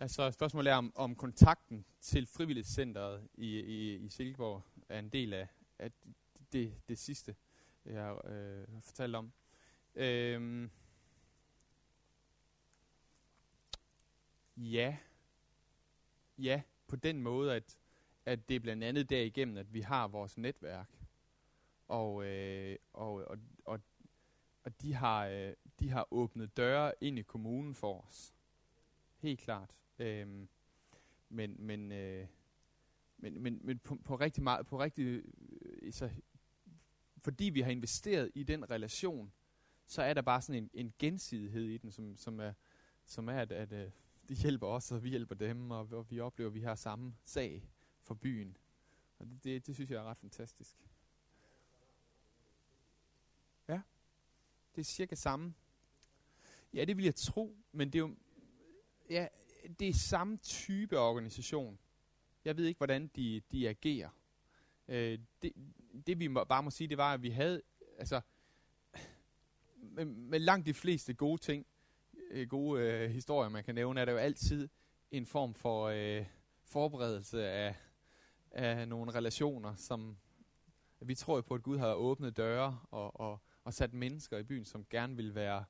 Altså spørgsmålet er, om, om kontakten til frivilligcenteret i, i, i Silkeborg er en del af, af det, det sidste, jeg øh, fortalt om. Øhm, ja. Ja, på den måde, at, at det er blandt andet derigennem, at vi har vores netværk. Og, øh, og, og, og, og de, har, øh, de har åbnet døre ind i kommunen for os. Helt klart. Øhm, men men, øh, men, men, men på, på rigtig meget, på rigtig, øh, så, fordi vi har investeret i den relation, så er der bare sådan en, en gensidighed i den, som, som er, som er at, at øh, de hjælper os, og vi hjælper dem, og, og vi oplever, at vi har samme sag for byen. Og det, det, det synes jeg er ret fantastisk. Ja, det er cirka samme. Ja, det vil jeg tro, men det er jo, ja, det er samme type organisation. Jeg ved ikke, hvordan de, de agerer. Øh, det, det vi må, bare må sige, det var, at vi havde, altså, med, med langt de fleste gode ting, øh, gode øh, historier, man kan nævne, er der jo altid en form for øh, forberedelse af, af nogle relationer, som vi tror jo på, at Gud har åbnet døre og, og, og sat mennesker i byen, som gerne vil være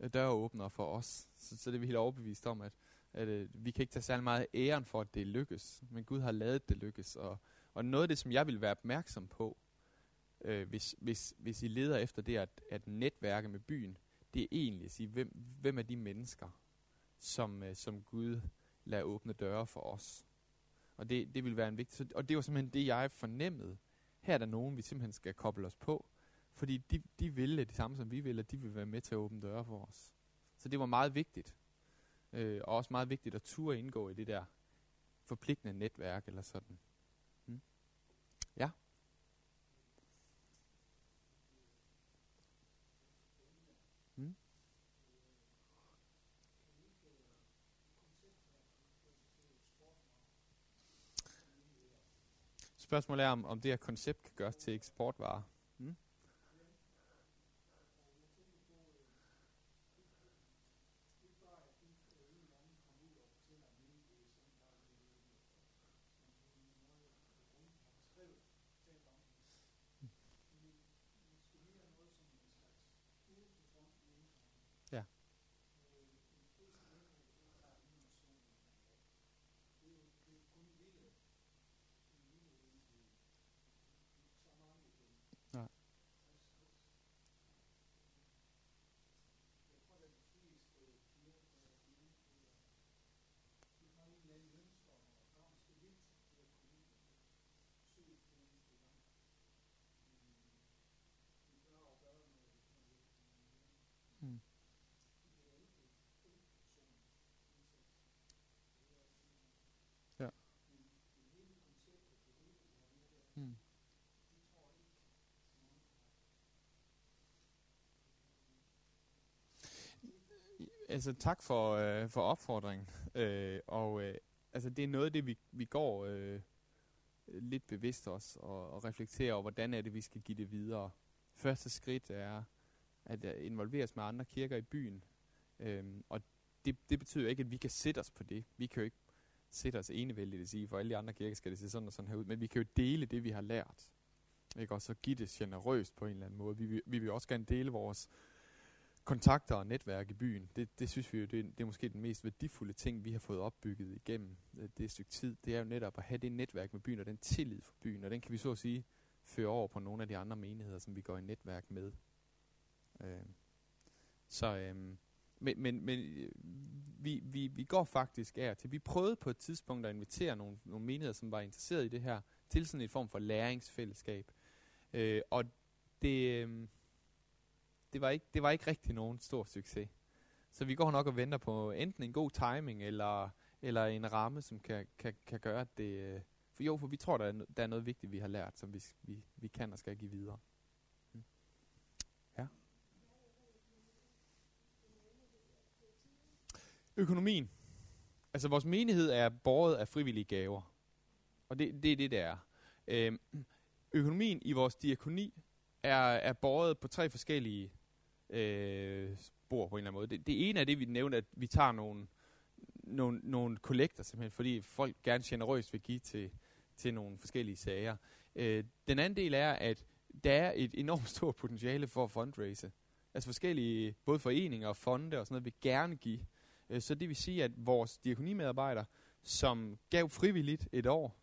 døråbner døråbnere for os. Så, så det er vi helt overbevist om, at, at øh, vi kan ikke tage særlig meget æren for, at det lykkes, men Gud har lavet det lykkes. Og, og noget af det, som jeg vil være opmærksom på, øh, hvis, hvis, hvis I leder efter det at, at netværke med byen, det er egentlig at sige, hvem, hvem er de mennesker, som, øh, som Gud lader åbne døre for os. Og det, det vil være en vigtig, og det var simpelthen det, jeg fornemmede. Her er der nogen, vi simpelthen skal koble os på, fordi de, de ville det samme, som vi vil, og de vil være med til at åbne døre for os. Så det var meget vigtigt. Øh, og også meget vigtigt at turde indgå i det der forpligtende netværk eller sådan. Mm. Ja? Hmm? Spørgsmålet er, om, om det her koncept kan gøres til eksportvarer. Hmm? Altså tak for, øh, for opfordringen. Øh, og øh, altså det er noget af det, vi, vi går øh, lidt bevidst os og, og reflekterer over, hvordan er det, vi skal give det videre. Første skridt er at øh, involveres med andre kirker i byen. Øh, og det, det betyder ikke, at vi kan sætte os på det. Vi kan jo ikke sætte os enevældigt at sige, for alle de andre kirker skal det se sådan og sådan her ud. Men vi kan jo dele det, vi har lært. Ikke? Og så give det generøst på en eller anden måde. Vi, vi, vi vil også gerne dele vores kontakter og netværk i byen, det, det synes vi jo, det, det er måske den mest værdifulde ting, vi har fået opbygget igennem øh, det, stykke tid. Det er jo netop at have det netværk med byen og den tillid for byen, og den kan vi så at sige føre over på nogle af de andre menigheder, som vi går i netværk med. Øh, så, øh, men, men, men øh, vi, vi, vi går faktisk af til. Vi prøvede på et tidspunkt at invitere nogle, nogle menigheder, som var interesseret i det her, til sådan en form for læringsfællesskab. Øh, og det, øh, det var ikke, det var ikke rigtig nogen stor succes. Så vi går nok og venter på enten en god timing, eller, eller en ramme, som kan, kan, kan gøre, at det... Øh, for jo, for vi tror, der er, der er noget vigtigt, vi har lært, som vi, vi, vi kan og skal give videre. Mm. Ja. Økonomien. Altså, vores menighed er båret af frivillige gaver. Og det, det er det, det er. Øhm, økonomien i vores diakoni er, er båret på tre forskellige øh, spor på en eller anden måde. Det, det ene er det, vi nævnte, at vi tager nogle, nogle, nogle kollekter simpelthen, fordi folk gerne generøst vil give til, til nogle forskellige sager. Øh, den anden del er, at der er et enormt stort potentiale for at fundraise. Altså forskellige, både foreninger og fonde og sådan noget, vil gerne give. Øh, så det vil sige, at vores diakonimedarbejdere, som gav frivilligt et år,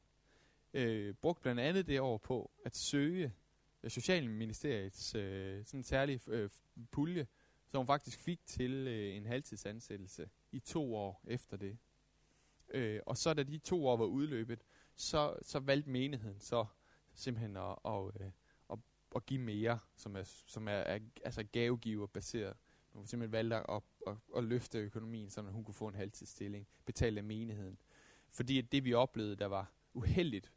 øh, brugte blandt andet det år på at søge Øh, Socialministeriets øh, sådan særlige øh, pulje, som hun faktisk fik til øh, en halvtidsansættelse i to år efter det. Øh, og så da de to år var udløbet, så, så valgte menigheden så simpelthen at, at, at, øh, at, at give mere, som er, som er, er altså gavegiver baseret. Hun simpelthen valgte at, at, at, at løfte økonomien, så hun kunne få en halvtidsstilling, betalt af menigheden. Fordi det vi oplevede, der var uheldigt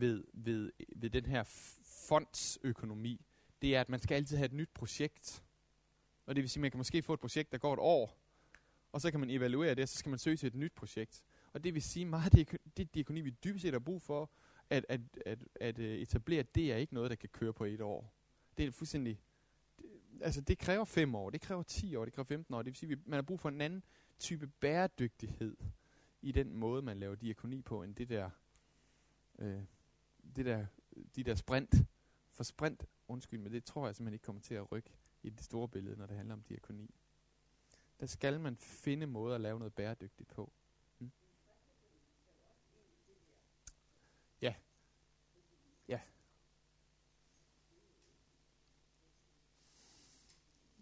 ved, ved, ved den her fondsøkonomi, det er, at man skal altid have et nyt projekt. Og det vil sige, at man kan måske få et projekt, der går et år, og så kan man evaluere det, og så skal man søge til et nyt projekt. Og det vil sige, at meget det, det diakoni, vi dybest set har brug for at, at, at, at øh, etablere, det er ikke noget, der kan køre på et år. Det er fuldstændig... Det, altså, det kræver fem år, det kræver 10 år, det kræver 15 år. Det vil sige, at man har brug for en anden type bæredygtighed i den måde, man laver diakoni på, end det der, øh, det der, de der sprint. For sprint, undskyld, men det tror jeg simpelthen ikke kommer til at rykke i det store billede, når det handler om diakoni. Der skal man finde måder at lave noget bæredygtigt på. Hmm? Ja. Ja.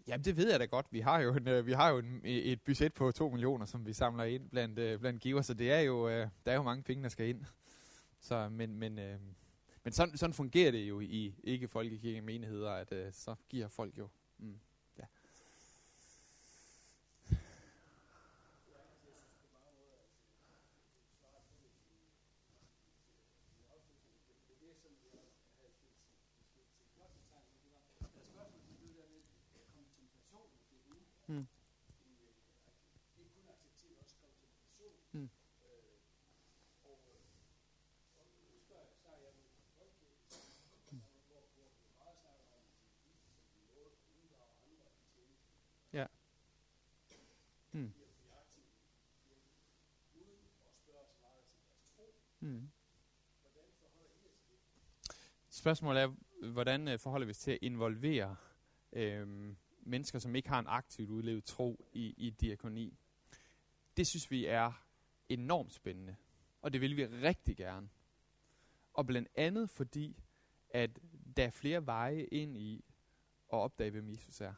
Jamen det ved jeg da godt. Vi har jo, en, øh, vi har jo en, et budget på 2 millioner, som vi samler ind blandt, øh, blandt giver, så det er jo, øh, der er jo mange penge, der skal ind. Så, men men, øh, men sådan, sådan fungerer det jo i ikke folkekirke menigheder, at øh, så giver folk jo. Mm, ja. Hmm. Mm. Ja. Mm. Mm. Spørgsmålet er, hvordan øh, forholder vi os til at involvere øh, mennesker, som ikke har en aktivt udlevet tro i, i diakoni? Det synes vi er enormt spændende, og det vil vi rigtig gerne. Og blandt andet fordi, at der er flere veje ind i at opdage, hvem Jesus er.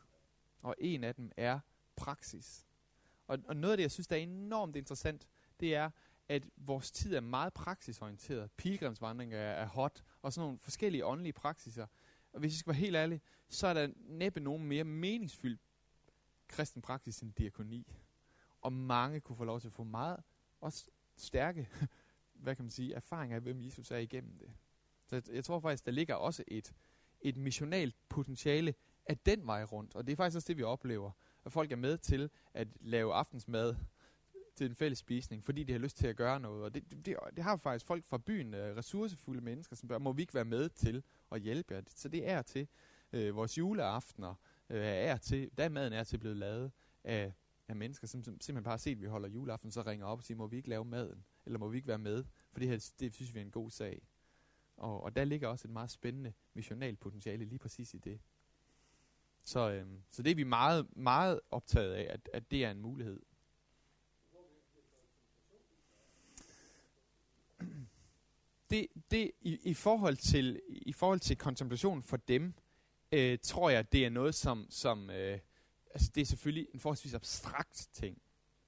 Og en af dem er praksis. Og, og noget af det, jeg synes, der er enormt interessant, det er, at vores tid er meget praksisorienteret. Pilgrimsvandring er, er hot, og sådan nogle forskellige åndelige praksiser. Og hvis jeg skal være helt ærlig, så er der næppe nogen mere meningsfyldt kristen praksis end diakoni. Og mange kunne få lov til at få meget også stærke, hvad kan man sige, erfaringer af, hvem Jesus er igennem det. Så jeg, jeg tror faktisk, der ligger også et, et missionalt potentiale af den vej rundt. Og det er faktisk også det, vi oplever. At folk er med til at lave aftensmad til en fælles spisning, fordi de har lyst til at gøre noget. Og det, det, det har faktisk folk fra byen, øh, ressourcefulde mennesker, som bør, må vi ikke være med til at hjælpe jer? Så det er til øh, vores juleaftener, øh, er til, da maden er til blevet lavet af, af mennesker, som, som simpelthen bare har set, at vi holder juleaften, så ringer op og siger, må vi ikke lave maden? Eller må vi ikke være med? For det her, det synes vi er en god sag. Og, og der ligger også et meget spændende missionalt potentiale lige præcis i det. Så, øhm, så det er vi meget, meget optaget af, at, at det er en mulighed. Det, det i, i, forhold til, i forhold til kontemplation for dem, øh, tror jeg, det er noget, som, som øh, altså det er selvfølgelig en forholdsvis abstrakt ting.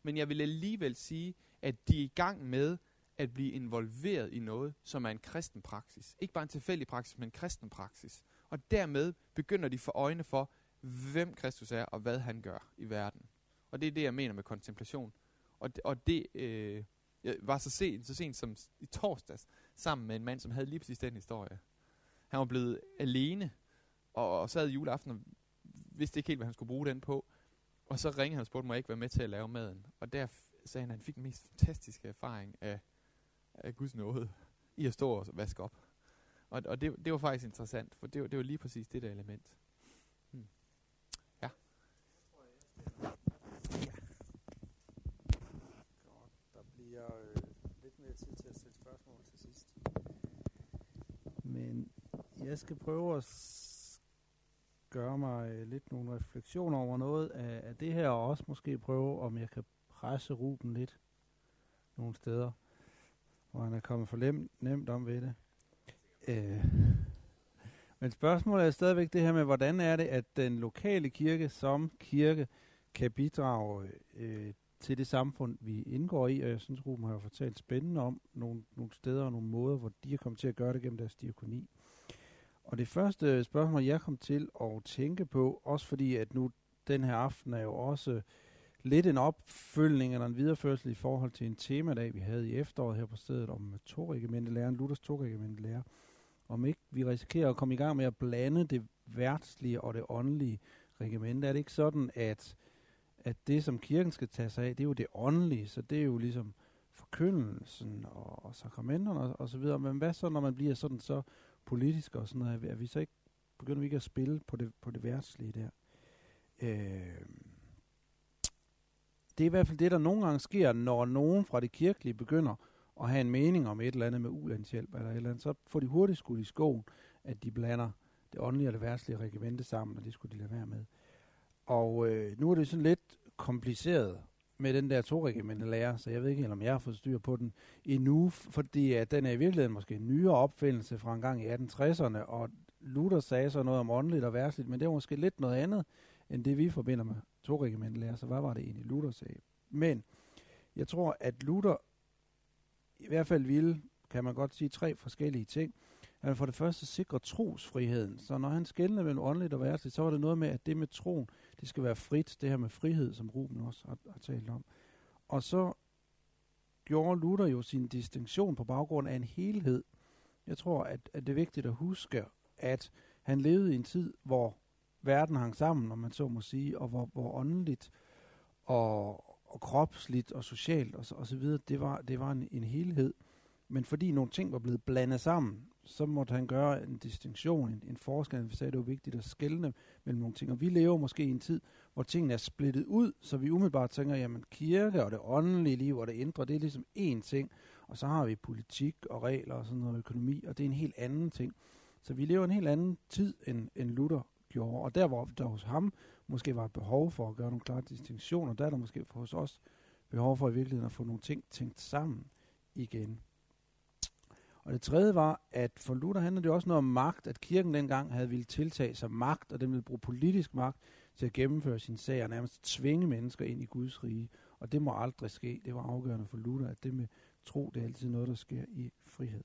Men jeg vil alligevel sige, at de er i gang med at blive involveret i noget, som er en kristen praksis. Ikke bare en tilfældig praksis, men en kristen praksis. Og dermed begynder de for øjne for, hvem Kristus er, og hvad han gør i verden. Og det er det, jeg mener med kontemplation. Og og det øh, jeg var så sent, så sent som i torsdags, sammen med en mand, som havde lige præcis den historie. Han var blevet alene, og, og sad juleaften og vidste ikke helt, hvad han skulle bruge den på. Og så ringede han og spurgte, må jeg ikke være med til at lave maden? Og der sagde han, at han fik den mest fantastiske erfaring af, af Guds nåde i at stå og vaske op. Og, og det, det var faktisk interessant, for det var, det var lige præcis det der element. Hmm. Ja jeg skal prøve at gøre mig lidt nogle refleksioner over noget af, af det her, og også måske prøve, om jeg kan presse Ruben lidt nogle steder, hvor han er kommet for nemt, nemt om ved det. Øh. Men spørgsmålet er stadigvæk det her med, hvordan er det, at den lokale kirke som kirke kan bidrage øh, til det samfund, vi indgår i, og jeg synes, Ruben har fortalt spændende om nogle, nogle steder og nogle måder, hvor de er kommet til at gøre det gennem deres diakoni. Og det første spørgsmål, jeg kom til at tænke på, også fordi at nu den her aften er jo også lidt en opfølgning eller en videreførsel i forhold til en temadag, vi havde i efteråret her på stedet om toregimentelæren, Luthers toregimentelærer. Om ikke vi risikerer at komme i gang med at blande det værtslige og det åndelige regiment. Er det ikke sådan, at, at det, som kirken skal tage sig af, det er jo det åndelige, så det er jo ligesom forkyndelsen og, og sakramenterne og, og så videre. Men hvad så, når man bliver sådan så politisk og sådan noget? Er vi så ikke, begynder vi ikke at spille på det, på det værtslige der? Øh, det er i hvert fald det, der nogle gange sker, når nogen fra det kirkelige begynder at have en mening om et eller andet med ulandshjælp eller et eller andet, så får de hurtigt skudt i skoen, at de blander det åndelige og det værtslige regimente sammen, og det skulle de lade være med. Og øh, nu er det sådan lidt kompliceret med den der to lærer, så jeg ved ikke, om jeg har fået styr på den endnu, fordi at den er i virkeligheden måske en nyere opfindelse fra en gang i 1860'erne, og Luther sagde så noget om åndeligt og værtsligt, men det var måske lidt noget andet, end det vi forbinder med to lærer, så hvad var det egentlig Luther sagde? Men jeg tror, at Luther i hvert fald ville, kan man godt sige, tre forskellige ting. Han for det første sikrer trosfriheden. Så når han skældner mellem åndeligt og værtsligt, så var det noget med, at det med troen, det skal være frit. Det her med frihed, som Ruben også har, har talt om. Og så gjorde Luther jo sin distinktion på baggrund af en helhed. Jeg tror, at, at det er vigtigt at huske, at han levede i en tid, hvor verden hang sammen, om man så må sige, og hvor, hvor åndeligt og, og kropsligt og socialt og så, og så videre, det var, det var en, en helhed. Men fordi nogle ting var blevet blandet sammen, så måtte han gøre en distinktion, en, en forskel. Han sagde, det var vigtigt at skelne mellem nogle ting. Og vi lever måske i en tid, hvor tingene er splittet ud, så vi umiddelbart tænker, jamen kirke og det åndelige liv og det indre, det er ligesom én ting. Og så har vi politik og regler og sådan noget økonomi, og det er en helt anden ting. Så vi lever en helt anden tid, end, end Luther gjorde. Og der, hvor der hos ham måske var et behov for at gøre nogle klare distinktioner, der er der måske for hos os behov for i virkeligheden at få nogle ting tænkt sammen igen. Og det tredje var, at for Luther handlede det også noget om magt, at kirken dengang havde ville tiltage sig magt, og den ville bruge politisk magt til at gennemføre sin sag og nærmest tvinge mennesker ind i Guds rige. Og det må aldrig ske. Det var afgørende for Luther, at det med tro, det er altid noget, der sker i frihed.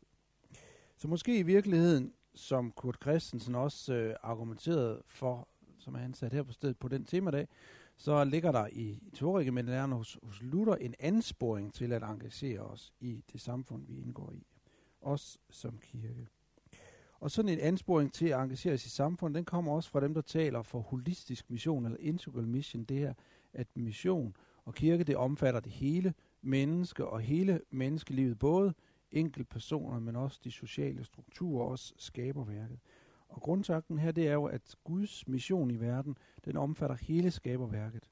Så måske i virkeligheden, som Kurt Christensen også øh, argumenterede for, som han ansat her på stedet på den temadag, så ligger der i, i Torregimentet hos, hos Luther en ansporing til at engagere os i det samfund, vi indgår i. Os som kirke. Og sådan en ansporing til at engagere sig i samfundet, den kommer også fra dem, der taler for holistisk mission, eller integral mission, det her, at mission og kirke, det omfatter det hele menneske og hele menneskelivet, både enkelte personer, men også de sociale strukturer, også skaber værket. Og grundtanken her, det er jo, at Guds mission i verden, den omfatter hele skaberværket.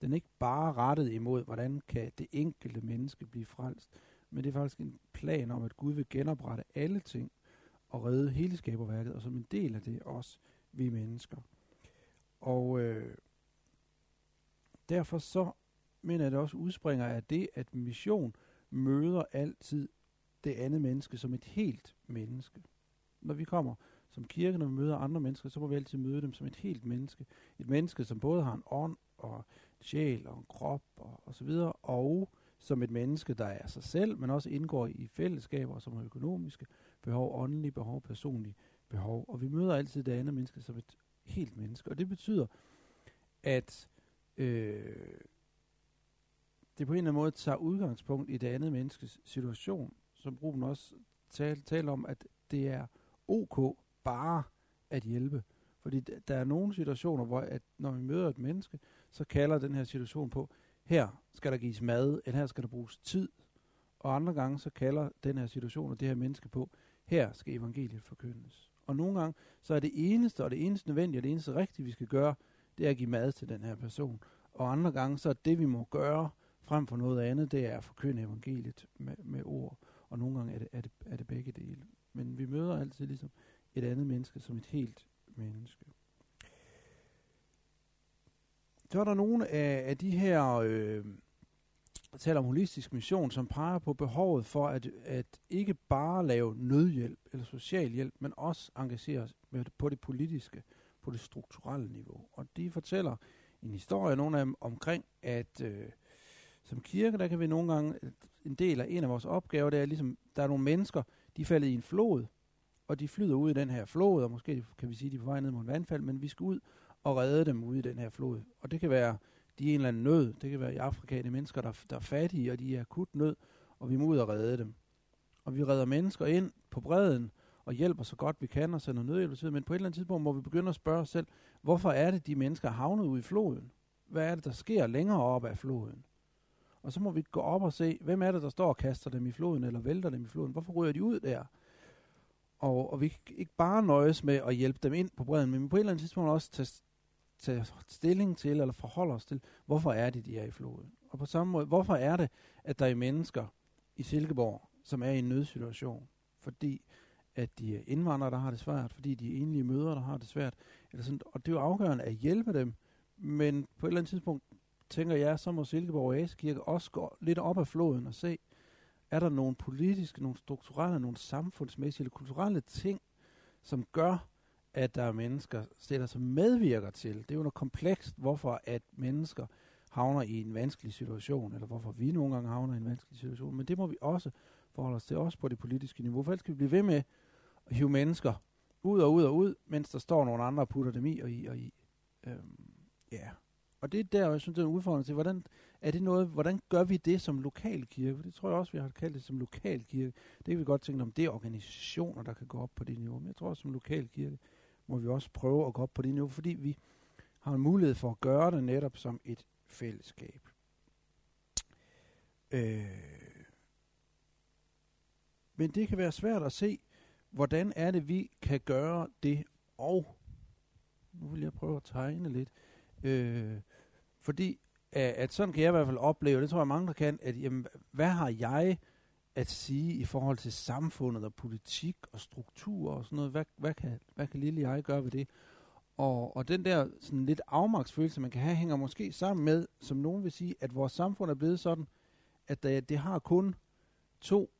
Den er ikke bare rettet imod, hvordan kan det enkelte menneske blive frelst, men det er faktisk en plan om, at Gud vil genoprette alle ting og redde hele skaberværket, og som en del af det også vi mennesker. Og øh, derfor så mener jeg, at det også udspringer af det, at mission møder altid det andet menneske som et helt menneske. Når vi kommer som kirke, når vi møder andre mennesker, så må vi altid møde dem som et helt menneske. Et menneske, som både har en ånd og en sjæl og en krop og, og så videre, og som et menneske, der er sig selv, men også indgår i fællesskaber, som har økonomiske behov, åndelige behov, personlige behov. Og vi møder altid det andet menneske som et helt menneske. Og det betyder, at øh, det på en eller anden måde tager udgangspunkt i det andet menneskes situation, som Ruben også taler tal om, at det er ok bare at hjælpe. Fordi der er nogle situationer, hvor at når vi møder et menneske, så kalder den her situation på, her skal der gives mad, eller her skal der bruges tid. Og andre gange så kalder den her situation og det her menneske på, her skal evangeliet forkyndes. Og nogle gange så er det eneste, og det eneste nødvendige, og det eneste rigtige, vi skal gøre, det er at give mad til den her person. Og andre gange så er det, vi må gøre, frem for noget andet, det er at forkynde evangeliet med, med ord. Og nogle gange er det, er, det, er det begge dele. Men vi møder altid ligesom et andet menneske som et helt menneske. Så er der nogle af, af de her, øh, der taler om holistisk mission, som peger på behovet for at, at ikke bare lave nødhjælp eller social hjælp, men også engagere os med, på det politiske, på det strukturelle niveau. Og de fortæller en historie, nogle af dem, omkring, at øh, som kirke, der kan vi nogle gange, en del af en af vores opgaver, det er ligesom, der er nogle mennesker, de falder i en flod, og de flyder ud i den her flod, og måske kan vi sige, de er på vej ned mod en vandfald, men vi skal ud og redde dem ude i den her flod. Og det kan være, de er en eller anden nød. Det kan være i Afrika, det er mennesker, der, der er fattige, og de er akut nød, og vi må ud og redde dem. Og vi redder mennesker ind på bredden, og hjælper så godt vi kan, og sender nødhjælp til, men på et eller andet tidspunkt må vi begynde at spørge os selv, hvorfor er det, de mennesker er havnet ude i floden? Hvad er det, der sker længere op af floden? Og så må vi gå op og se, hvem er det, der står og kaster dem i floden, eller vælter dem i floden? Hvorfor ryger de ud der? Og, og vi kan ikke bare nøjes med at hjælpe dem ind på bredden, men på et eller andet tidspunkt også tage, tage stilling til, eller forholde os til, hvorfor er det, de er i floden? Og på samme måde, hvorfor er det, at der er mennesker i Silkeborg, som er i en nødsituation? Fordi at de er indvandrere, der har det svært, fordi de er enlige mødre, der har det svært. Eller sådan, og det er jo afgørende at hjælpe dem, men på et eller andet tidspunkt tænker jeg, så må Silkeborg Asekirke også gå lidt op ad floden og se, er der nogle politiske, nogle strukturelle, nogle samfundsmæssige eller kulturelle ting, som gør, at der er mennesker, stiller sig medvirker til. Det er jo noget komplekst, hvorfor at mennesker havner i en vanskelig situation, eller hvorfor vi nogle gange havner i en vanskelig situation. Men det må vi også forholde os til, også på det politiske niveau. For ellers skal vi blive ved med at hive mennesker ud og ud og ud, mens der står nogle andre og putter dem i og i og i. Øhm, ja. Og det er der, jeg synes, det er en udfordring til, hvordan, er det noget, hvordan gør vi det som lokal kirke? Det tror jeg også, vi har kaldt det som lokal kirke. Det kan vi godt tænke om, det er organisationer, der kan gå op på det niveau. Men jeg tror, som lokal kirke må vi også prøve at gå op på det niveau, fordi vi har en mulighed for at gøre det netop som et fællesskab. Øh. Men det kan være svært at se, hvordan er det, vi kan gøre det, og nu vil jeg prøve at tegne lidt, øh, fordi at, at sådan kan jeg i hvert fald opleve, det tror jeg mange der kan, at jamen, hvad har jeg at sige i forhold til samfundet og politik og struktur og sådan noget, hvad, hvad, kan, hvad kan lille jeg gøre ved det? Og, og den der sådan lidt afmagtsfølelse, man kan have, hænger måske sammen med, som nogen vil sige, at vores samfund er blevet sådan, at det, det har kun to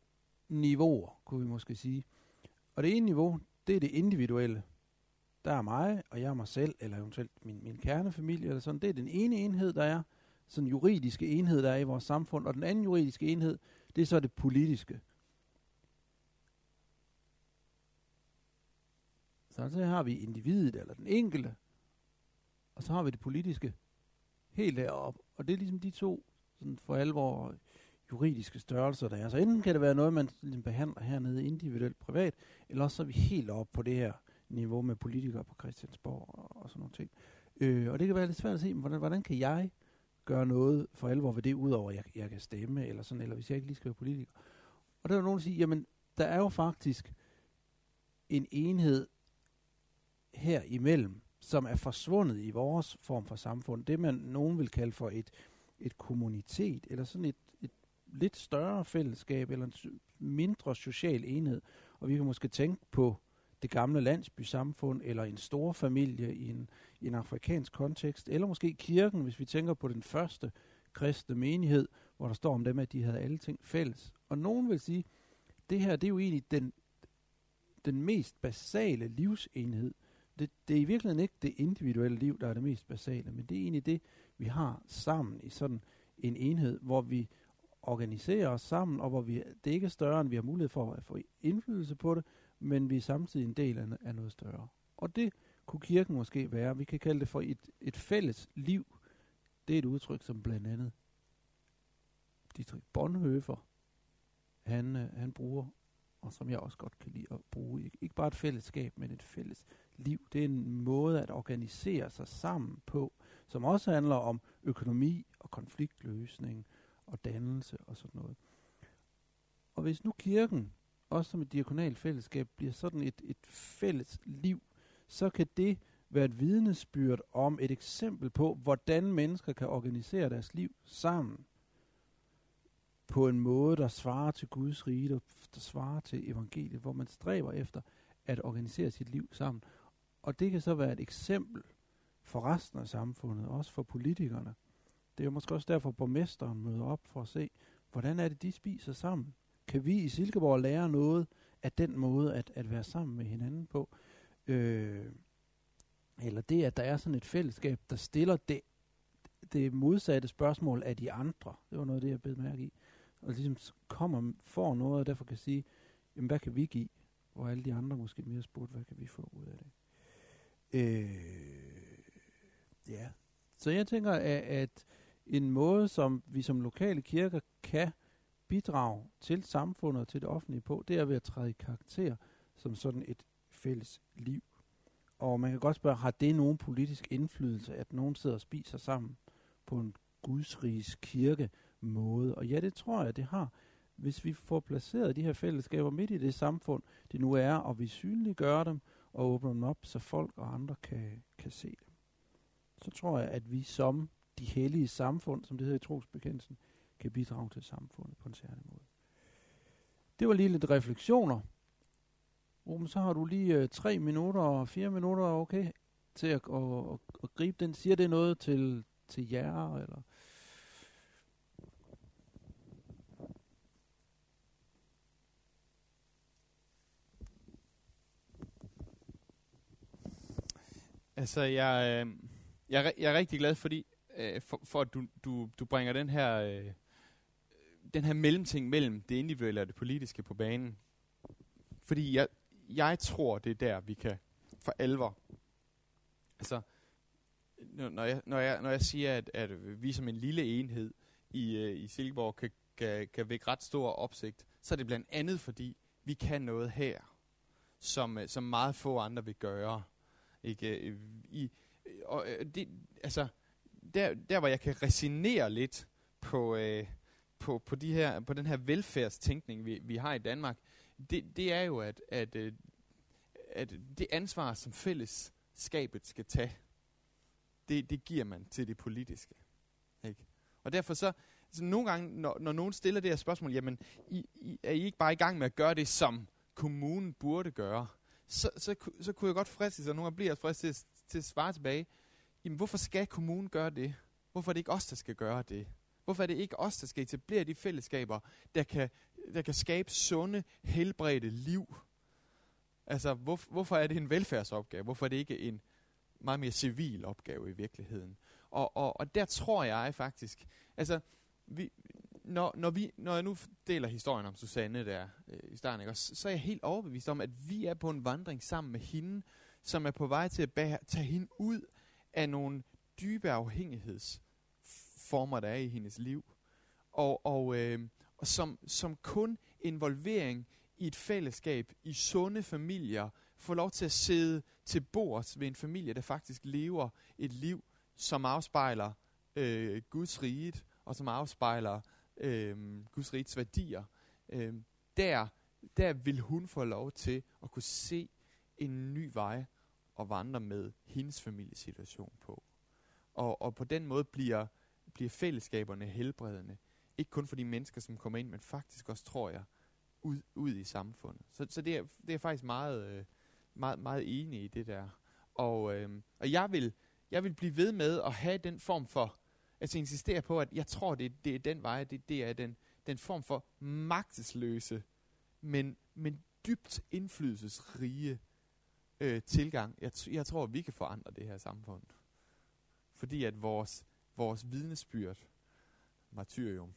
niveauer, kunne vi måske sige. Og det ene niveau, det er det individuelle. Der er mig, og jeg er mig selv, eller eventuelt min, min kernefamilie, eller sådan. Det er den ene enhed, der er, sådan juridiske enhed, der er i vores samfund. Og den anden juridiske enhed, det er så det politiske. Så, så har vi individet, eller den enkelte, og så har vi det politiske helt deroppe. Og det er ligesom de to sådan for alvor juridiske størrelser, der er. Så enten kan det være noget, man ligesom behandler hernede individuelt privat, eller også så er vi helt oppe på det her niveau med politikere på Christiansborg og, og sådan nogle ting. Øh, og det kan være lidt svært at se, men hvordan, hvordan kan jeg gøre noget for alvor ved det, udover at jeg, jeg kan stemme, eller sådan, eller hvis jeg ikke lige skal være politiker. Og der er nogen, der siger, jamen, der er jo faktisk en enhed her imellem, som er forsvundet i vores form for samfund. Det, man nogen vil kalde for et, et kommunitet, eller sådan et, et lidt større fællesskab, eller en mindre social enhed. Og vi kan måske tænke på det gamle landsbysamfund, eller en stor familie i en, i en afrikansk kontekst, eller måske kirken, hvis vi tænker på den første kristne menighed, hvor der står om dem, at de havde alle ting fælles. Og nogen vil sige, det her det er jo egentlig den, den mest basale livsenhed. Det, det er i virkeligheden ikke det individuelle liv, der er det mest basale, men det er egentlig det, vi har sammen i sådan en enhed, hvor vi organiserer os sammen, og hvor vi, det ikke er større, end vi har mulighed for at få indflydelse på det, men vi er samtidig en del af, af noget større. Og det kunne kirken måske være. Vi kan kalde det for et, et fælles liv. Det er et udtryk, som blandt andet Dietrich Bonhoeffer, han, øh, han bruger, og som jeg også godt kan lide at bruge. Ikke, ikke bare et fællesskab, men et fælles liv. Det er en måde at organisere sig sammen på, som også handler om økonomi og konfliktløsning og dannelse og sådan noget. Og hvis nu kirken også som et diakonalt fællesskab, bliver sådan et, et fælles liv, så kan det være et vidnesbyrd om et eksempel på, hvordan mennesker kan organisere deres liv sammen på en måde, der svarer til Guds rige, der, der svarer til evangeliet, hvor man stræber efter, at organisere sit liv sammen. Og det kan så være et eksempel for resten af samfundet, også for politikerne. Det er jo måske også derfor, borgmesteren møder op for at se, hvordan er det, de spiser sammen. Kan vi i Silkeborg lære noget af den måde at, at være sammen med hinanden på? Øh, eller det, at der er sådan et fællesskab, der stiller det, det modsatte spørgsmål af de andre. Det var noget af det, jeg bed mærke i. Og ligesom kommer, får noget, og derfor kan sige, jamen hvad kan vi give? Hvor alle de andre måske mere spurgt, hvad kan vi få ud af det? Øh, ja. Så jeg tænker, at, at en måde, som vi som lokale kirker kan bidrag til samfundet og til det offentlige på, det er ved at træde i karakter som sådan et fælles liv. Og man kan godt spørge, har det nogen politisk indflydelse, at nogen sidder og spiser sammen på en gudsrigs kirke måde? Og ja, det tror jeg, det har. Hvis vi får placeret de her fællesskaber midt i det samfund, det nu er, og vi synliggør dem og åbner dem op, så folk og andre kan, kan se dem. Så tror jeg, at vi som de hellige samfund, som det hedder i trosbekendelsen, kan bidrage til samfundet på en særlig måde. Det var lige lidt refleksioner. Ruben, så har du lige øh, tre minutter og fire minutter, okay, til at, at, at, at gribe den. Siger det noget til, til jer, eller... Altså, jeg, øh, jeg, jeg er rigtig glad fordi, øh, for, for at du, du, du bringer den her, øh, den her mellemting mellem det individuelle og det politiske på banen. Fordi jeg, jeg tror, det er der, vi kan for alvor. Altså, når jeg, når jeg, når jeg siger, at, at vi som en lille enhed i, øh, i Silkeborg kan, kan, kan vække ret stor opsigt, så er det blandt andet fordi, vi kan noget her, som, øh, som meget få andre vil gøre. Ikke? Øh, I, og øh, det, altså, der, der hvor jeg kan resignere lidt på, øh, på, på, de her, på den her velfærdstænkning, vi, vi har i Danmark, det, det er jo, at, at, øh, at det ansvar, som fællesskabet skal tage, det, det giver man til det politiske. Ikke? Og derfor så, så nogle gange, når, når nogen stiller det her spørgsmål, jamen, I, I, er I ikke bare i gang med at gøre det, som kommunen burde gøre? Så, så, så kunne jeg godt fristes, og nogle gange bliver jeg fristet til, til at svare tilbage, jamen hvorfor skal kommunen gøre det? Hvorfor er det ikke os, der skal gøre det? Hvorfor er det ikke os, der skal etablere de fællesskaber, der kan, der kan skabe sunde, helbredte liv? Altså, hvor, hvorfor er det en velfærdsopgave? Hvorfor er det ikke en meget mere civil opgave i virkeligheden? Og, og, og der tror jeg faktisk, altså, vi, når, når, vi, når jeg nu deler historien om Susanne der øh, i starten, ikke, så, så er jeg helt overbevist om, at vi er på en vandring sammen med hende, som er på vej til at bære, tage hende ud af nogle dybe former, der er i hendes liv. Og, og, øh, og som, som kun involvering i et fællesskab, i sunde familier, får lov til at sidde til bords ved en familie, der faktisk lever et liv, som afspejler øh, Guds rige, og som afspejler øh, Guds riges værdier. Øh, der, der vil hun få lov til at kunne se en ny vej og vandre med hendes familiesituation på. Og, og på den måde bliver, bliver fællesskaberne helbredende. Ikke kun for de mennesker, som kommer ind, men faktisk også, tror jeg, ud, ud i samfundet. Så, så det, er, det er faktisk meget, øh, meget, meget enig i det der. Og, øh, og jeg, vil, jeg vil blive ved med at have den form for, altså insistere på, at jeg tror, det, det er den vej, det, det er den, den form for magtesløse, men, men dybt indflydelsesrige øh, tilgang. Jeg, jeg tror, vi kan forandre det her samfund. Fordi at vores, vores vidnesbyrd, martyrium,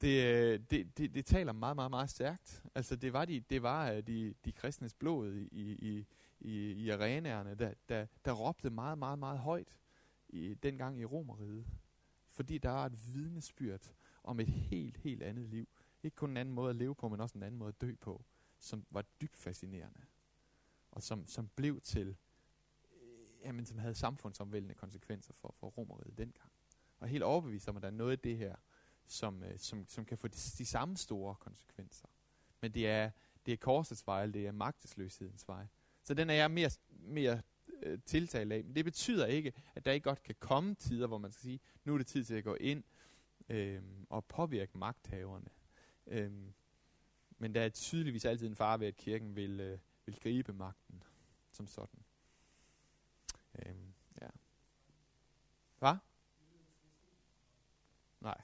det, øh, det, det, det taler meget, meget, meget stærkt. Altså det var de, det var øh, de, de kristnes blod i, i, i, i arenaerne, der, der, der råbte meget, meget, meget højt i, dengang i Romeriet. Fordi der var et vidnesbyrd om et helt, helt andet liv. Ikke kun en anden måde at leve på, men også en anden måde at dø på, som var dybt fascinerende og som, som blev til, jamen, som havde samfundsomvældende konsekvenser for, for romeriet dengang. Og helt overbevist om, at der er noget af det her, som, øh, som, som kan få de, de samme store konsekvenser. Men det er, det er korsets vej, det er magtesløshedens vej. Så den er jeg mere, mere øh, tiltalt af. Men det betyder ikke, at der ikke godt kan komme tider, hvor man skal sige, nu er det tid til at gå ind øh, og påvirke magthaverne. Øh, men der er tydeligvis altid en fare ved, at kirken vil, øh, vil gribe magten som sådan. Hvad? Nej.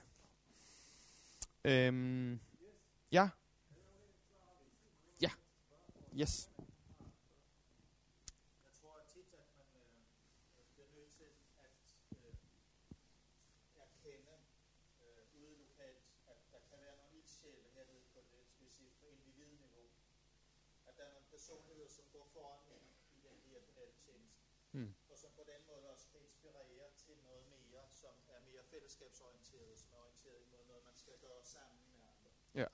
Øhm, ja. Ja. Yes. Skal gøre sammen med andre. Ja.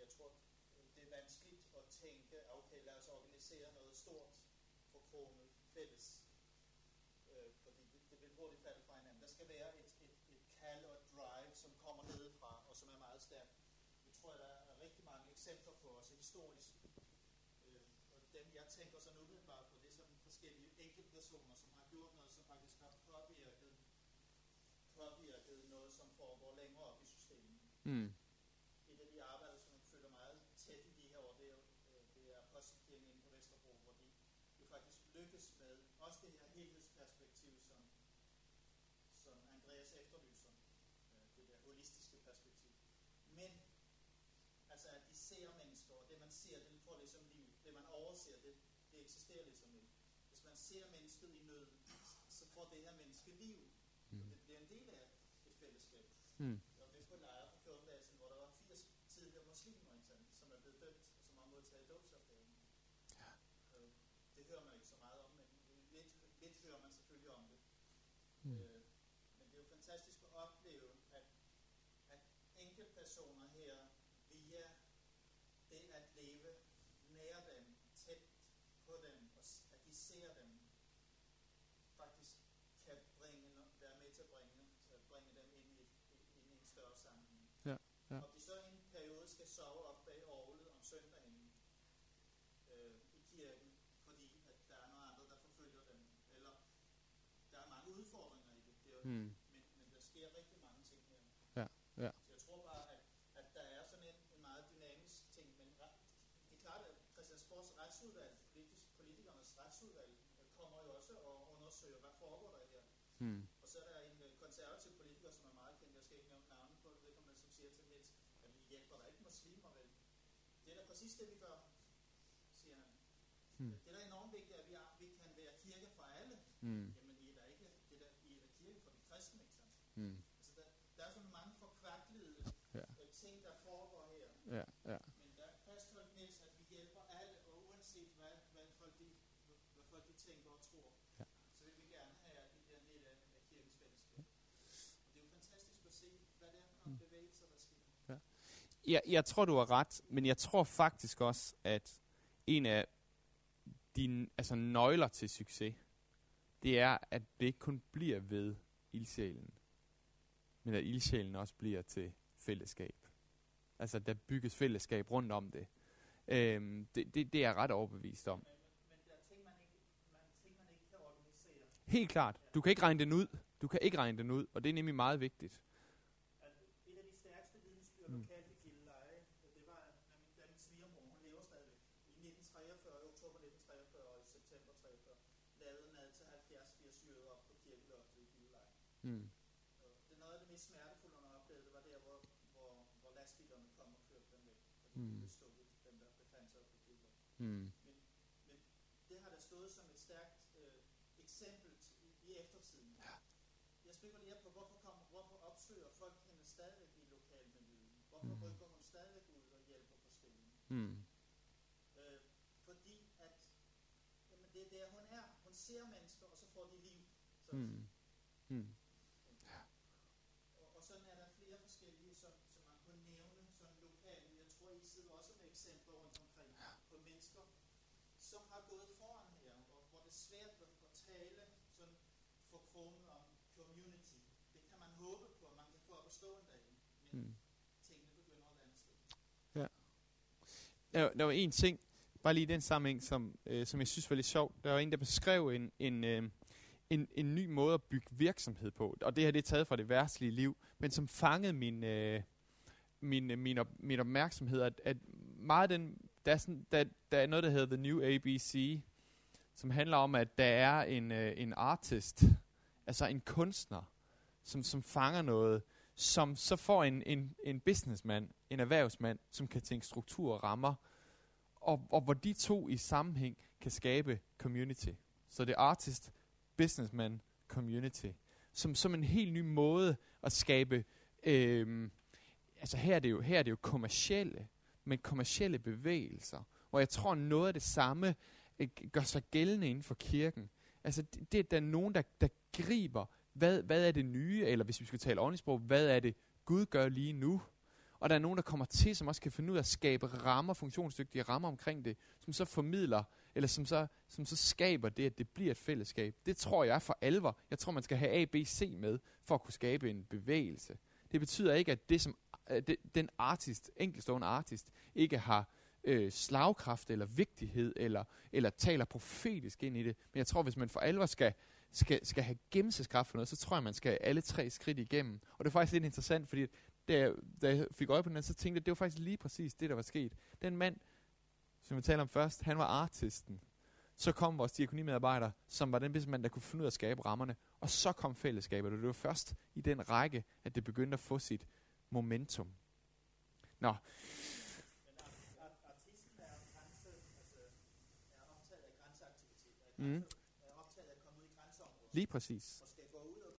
Jeg tror, det er vanskeligt at tænke, okay, lad os organisere noget stort for kronet fælles. Øh, fordi det, det vil hurtigt falde fra hinanden. Der skal være et, et, et kald og et drive, som kommer nedefra, og som er meget stærkt. Jeg tror der er rigtig mange eksempler på, os historisk, dem, jeg tænker så nu bare på, det er sådan forskellige enkeltpersoner, som har gjort noget, som faktisk har påvirket, påvirket noget, som foregår længere op. Mm. Et af de arbejder, som jeg føler meget tæt i de her år, det er, øh, det er Apostelkirken inde på Vesterbro, hvor de jo faktisk lykkes med også det her helhedsperspektiv, som, som Andreas efterlyser, øh, det der holistiske perspektiv. Men altså at de ser mennesker, og det man ser, det får ligesom liv det man overser, det, det eksisterer ligesom ikke. Hvis man ser mennesket i nød, så får det her menneske liv. Mm. Det bliver en del af et fællesskab. Mm. Jeg var med på en lejr for 14 dage siden, hvor der var 80 tidligere muslimer, som er blevet dømt, og som har modtaget dåbsopgaven. Ja. Øh, det hører man ikke så meget om, men lidt, lidt hører man selvfølgelig om det. Mm. Øh, men det er jo fantastisk at opleve, at, at enkeltpersoner her via det at leve nær dem, tæt på dem, og at de ser dem, faktisk kan bringe, være med til at bringe, til at bringe dem ind i, ind i en større sammenhæng. Ja, ja. Og de så i en periode skal sove op bag orlet om søndagen øh, i kirken, fordi at der er nogle andre, der forfølger dem. Eller der er mange udfordringer i det, det er, mm. men, men der sker rigtig mange ting her. Ja, ja. Så jeg tror bare, at, at der er sådan en, en meget dynamisk ting, men det er klart, at Christiansborgs retsudvalg, politisk, politikernes retsudvalg, kommer jo også og undersøger, hvad foregår der her. Mm. Og så er der en uh, konservativ politiker, som er meget kendt, jeg skal ikke nævne navnet på, det man som siger til vi hjælper der ikke muslimer vel. Det er da præcis det, vi gør, siger han. Mm. Det er da enormt vigtigt, at vi, er, vi kan være kirke for alle. Mm. Jamen, I er da ikke, det er da, I er da kirke for de kristne, ikke sandt? Mm. Altså, der, der er så mange forkvaklede ja. Øh, ting, der foregår her. Ja, ja. Men der fastholdt Niels, at vi hjælper alle, og uanset hvad, hvad, folk, de, hvad folk de tænker og tror, ja. så vil vi gerne have, at vi bliver en del af, af kirkens fællesskab. Ja. Og det er jo fantastisk at se, hvad det er for nogle mm. bevægelser, der sker. Ja. Jeg, jeg tror, du har ret, men jeg tror faktisk også, at en af dine altså nøgler til succes, det er, at det ikke kun bliver ved ildsjælen, men at ildsjælen også bliver til fællesskab. Altså, der bygges fællesskab rundt om det. Øhm, det, det, det er jeg ret overbevist om. Men, der man ikke, man, ikke. Helt klart. Du kan ikke regne den ud. Du kan ikke regne den ud, og det er nemlig meget vigtigt. Altså, et af de stærkeste vidensbyrd mm. lokalt i Gilleleje, det var, at min, da min svigermor, hun lever stadigvæk, i 1943, i oktober 1943 og i september 43, lavede mad til 70-80 jøder op på kirkeloftet i Gilleleje. Mm. Det er noget af det mest smertefulde, hun har oplevet, det var der, hvor, hvor, hvor lastbilerne kom og kørte dem væk, fordi mm. de blev stukket, dem der befandt sig på kirkeloftet. Mm. Men, men det har der stået som et stærkt øh, eksempel til, i, i eftertiden. Ja. Jeg spekulerer på, hvorfor, kommer, hvorfor opsøger folk hende stadigvæk i lokalmiljøet? Hvorfor mm. rykker hun stadigvæk ud og hjælper på stillingen? Mm. Øh, fordi at jamen det er der, hun er. Hun ser mennesker, og så får de liv. Så mm. Mm. Og, og sådan er der flere forskellige, som, som man kunne nævne sådan lokalt. Jeg tror, I sidder også med eksempler rundt omkring på mennesker, som har gået foran her, og hvor det er svært at tale sådan for kronen om community. Det kan man håbe på, at man kan få op at stå en Hmm. begynder. Ja. Der, der var en ting, bare lige i den sammenhæng, som, øh, som jeg synes var lidt sjov. Der var en, der beskrev en, en, øh, en, en ny måde at bygge virksomhed på. Og det her det er taget fra det værtslige liv, men som fangede min, øh, min, øh, min, op, min opmærksomhed, at, at meget den der, er sådan, der, der er noget, der hedder The New ABC, som handler om, at der er en, øh, en artist, altså en kunstner, som, som fanger noget, som så får en, en, en businessman, en erhvervsmand, som kan tænke struktur og rammer, og, og hvor de to i sammenhæng kan skabe community. Så det er artist, businessman, community. Som, som en helt ny måde at skabe, øh, altså her er, det jo, her er det jo kommercielle, men kommercielle bevægelser, hvor jeg tror noget af det samme øh, gør sig gældende inden for kirken. Altså det, det er der nogen, der, der griber, hvad, hvad er det nye, eller hvis vi skal tale ordentligt sprog, hvad er det Gud gør lige nu? Og der er nogen, der kommer til, som også kan finde ud af at skabe rammer, funktionsdygtige rammer omkring det, som så formidler, eller som så, som så skaber det, at det bliver et fællesskab. Det tror jeg for alvor. Jeg tror, man skal have A, B, C med, for at kunne skabe en bevægelse. Det betyder ikke, at det som det, den artist, enkelstående artist, ikke har øh, slagkraft eller vigtighed, eller, eller taler profetisk ind i det. Men jeg tror, hvis man for alvor skal, skal, skal have gennemsnitskraft for noget, så tror jeg, man skal alle tre skridt igennem. Og det er faktisk lidt interessant, fordi da jeg, da jeg fik øje på den, så tænkte jeg, at det var faktisk lige præcis det, der var sket. Den mand, som vi taler om først, han var artisten. Så kom vores diakonimedarbejder, som var den mand, der kunne finde ud af at skabe rammerne. Og så kom fællesskabet, og det var først i den række, at det begyndte at få sit momentum. Nå. Men Lige præcis. Og